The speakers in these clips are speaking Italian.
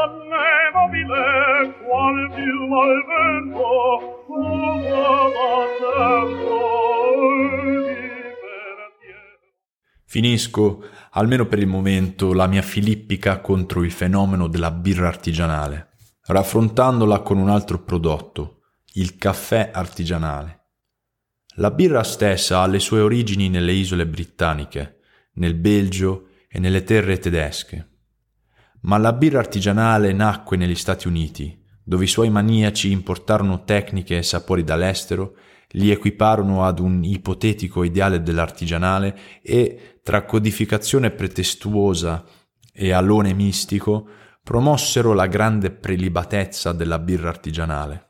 donne mobile, qual piuma al vento, Finisco, almeno per il momento, la mia filippica contro il fenomeno della birra artigianale, raffrontandola con un altro prodotto, il caffè artigianale. La birra stessa ha le sue origini nelle isole britanniche, nel Belgio e nelle terre tedesche. Ma la birra artigianale nacque negli Stati Uniti, dove i suoi maniaci importarono tecniche e sapori dall'estero li equiparono ad un ipotetico ideale dell'artigianale e, tra codificazione pretestuosa e alone mistico, promossero la grande prelibatezza della birra artigianale.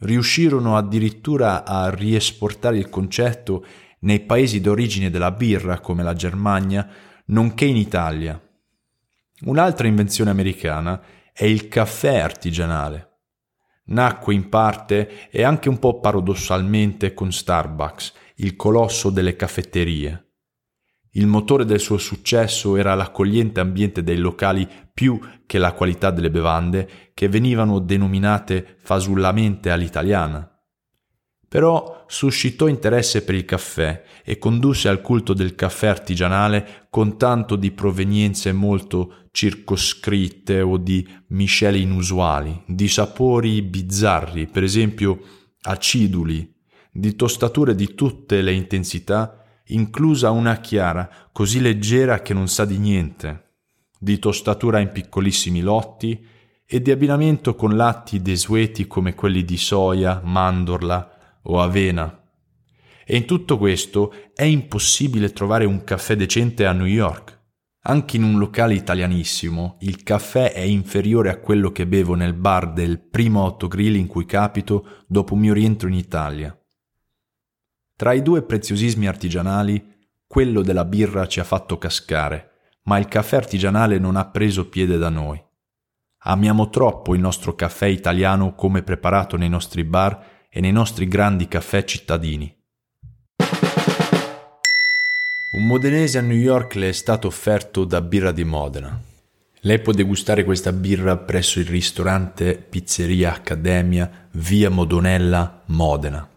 Riuscirono addirittura a riesportare il concetto nei paesi d'origine della birra come la Germania, nonché in Italia. Un'altra invenzione americana è il caffè artigianale. Nacque in parte e anche un po' paradossalmente con Starbucks, il colosso delle caffetterie. Il motore del suo successo era l'accogliente ambiente dei locali più che la qualità delle bevande, che venivano denominate fasullamente all'italiana. Però suscitò interesse per il caffè e condusse al culto del caffè artigianale con tanto di provenienze molto circoscritte o di miscele inusuali, di sapori bizzarri, per esempio aciduli, di tostature di tutte le intensità, inclusa una chiara, così leggera che non sa di niente, di tostatura in piccolissimi lotti e di abbinamento con latti desueti come quelli di soia, mandorla, o avena. E in tutto questo è impossibile trovare un caffè decente a New York. Anche in un locale italianissimo il caffè è inferiore a quello che bevo nel bar del primo autogrill in cui capito dopo mio rientro in Italia. Tra i due preziosismi artigianali, quello della birra ci ha fatto cascare, ma il caffè artigianale non ha preso piede da noi. Amiamo troppo il nostro caffè italiano come preparato nei nostri bar e nei nostri grandi caffè cittadini. Un modenese a New York le è stato offerto da Birra di Modena. Lei può degustare questa birra presso il ristorante Pizzeria Accademia, via Modonella, Modena.